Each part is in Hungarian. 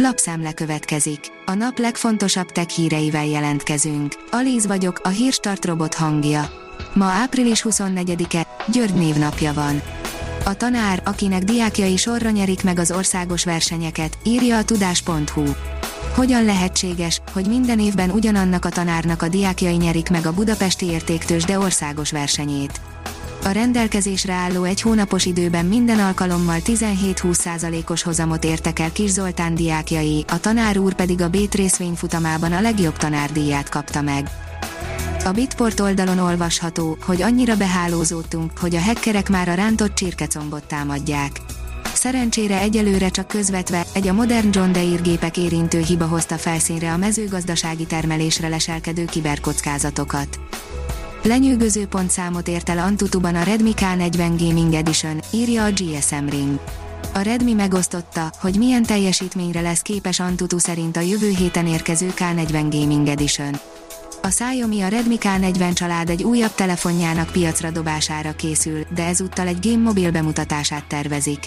Lapszemle következik. A nap legfontosabb tech híreivel jelentkezünk. Alíz vagyok, a hírstart robot hangja. Ma április 24-e, György névnapja van. A tanár, akinek diákjai sorra nyerik meg az országos versenyeket, írja a tudás.hu. Hogyan lehetséges, hogy minden évben ugyanannak a tanárnak a diákjai nyerik meg a budapesti értéktős de országos versenyét? A rendelkezésre álló egy hónapos időben minden alkalommal 17-20%-os hozamot értek el Kis Zoltán diákjai, a tanár úr pedig a Bét részvényfutamában a legjobb tanárdíját kapta meg. A Bitport oldalon olvasható, hogy annyira behálózódtunk, hogy a hackerek már a rántott csirkecombot támadják. Szerencsére egyelőre csak közvetve, egy a modern John Deere gépek érintő hiba hozta felszínre a mezőgazdasági termelésre leselkedő kiberkockázatokat. Lenyűgöző pontszámot ért el Antutuban a Redmi K40 Gaming Edition, írja a GSM Ring. A Redmi megosztotta, hogy milyen teljesítményre lesz képes Antutu szerint a jövő héten érkező K40 Gaming Edition. A Xiaomi a Redmi K40 család egy újabb telefonjának piacra dobására készül, de ezúttal egy game mobil bemutatását tervezik.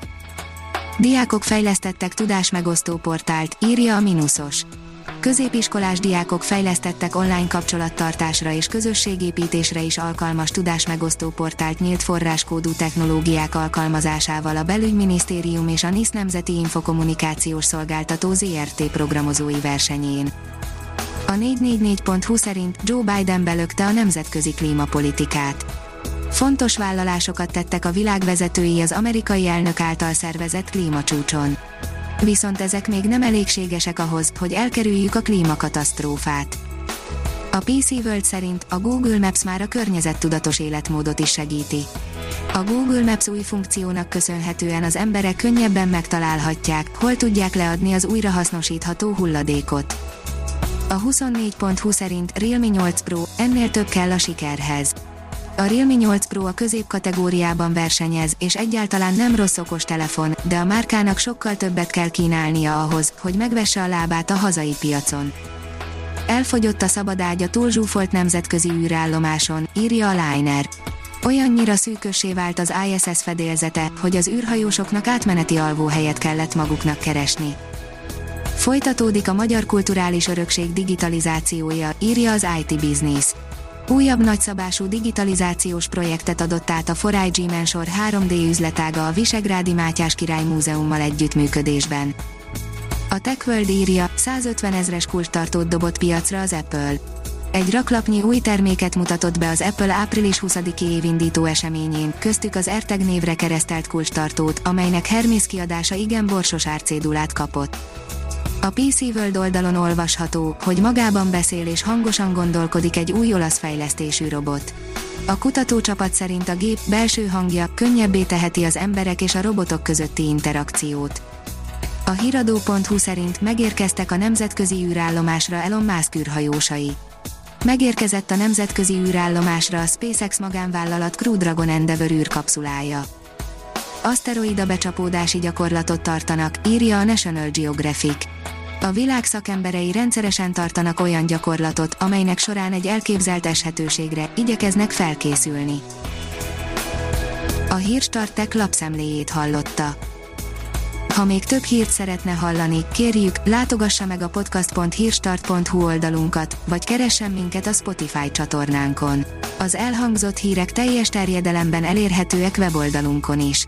Diákok fejlesztettek tudásmegosztó portált, írja a Minusos. Középiskolás diákok fejlesztettek online kapcsolattartásra és közösségépítésre is alkalmas tudásmegosztó portált nyílt forráskódú technológiák alkalmazásával a Belügyminisztérium és a NISZ Nemzeti Infokommunikációs Szolgáltató ZRT programozói versenyén. A 444.hu szerint Joe Biden belökte a nemzetközi klímapolitikát. Fontos vállalásokat tettek a világvezetői az amerikai elnök által szervezett klímacsúcson. Viszont ezek még nem elégségesek ahhoz, hogy elkerüljük a klímakatasztrófát. A PC World szerint a Google Maps már a környezettudatos életmódot is segíti. A Google Maps új funkciónak köszönhetően az emberek könnyebben megtalálhatják, hol tudják leadni az újrahasznosítható hulladékot. A 24.20 szerint Realme 8 Pro, ennél több kell a sikerhez. A Realme 8 Pro a középkategóriában versenyez, és egyáltalán nem rossz okos telefon, de a márkának sokkal többet kell kínálnia ahhoz, hogy megvesse a lábát a hazai piacon. Elfogyott a szabadágy a túlzsúfolt nemzetközi űrállomáson, írja a Liner. Olyannyira szűkössé vált az ISS fedélzete, hogy az űrhajósoknak átmeneti alvóhelyet kellett maguknak keresni. Folytatódik a magyar kulturális örökség digitalizációja, írja az IT Business. Újabb nagyszabású digitalizációs projektet adott át a Foráj G-Mensor 3D üzletága a Visegrádi Mátyás Király Múzeummal együttműködésben. A TechWorld írja, 150 ezres kulcstartót dobott piacra az Apple. Egy raklapnyi új terméket mutatott be az Apple április 20-i évindító eseményén, köztük az AirTag névre keresztelt kulcstartót, amelynek Hermes kiadása igen borsos árcédulát kapott. A PC World oldalon olvasható, hogy magában beszél és hangosan gondolkodik egy új olasz fejlesztésű robot. A kutatócsapat szerint a gép belső hangja könnyebbé teheti az emberek és a robotok közötti interakciót. A hiradó.hu szerint megérkeztek a nemzetközi űrállomásra Elon Musk űrhajósai. Megérkezett a nemzetközi űrállomásra a SpaceX magánvállalat Crew Dragon Endeavour űrkapszulája. Aszteroida becsapódási gyakorlatot tartanak, írja a National Geographic a világ szakemberei rendszeresen tartanak olyan gyakorlatot, amelynek során egy elképzelt eshetőségre igyekeznek felkészülni. A hírstartek lapszemléjét hallotta. Ha még több hírt szeretne hallani, kérjük, látogassa meg a podcast.hírstart.hu oldalunkat, vagy keressen minket a Spotify csatornánkon. Az elhangzott hírek teljes terjedelemben elérhetőek weboldalunkon is.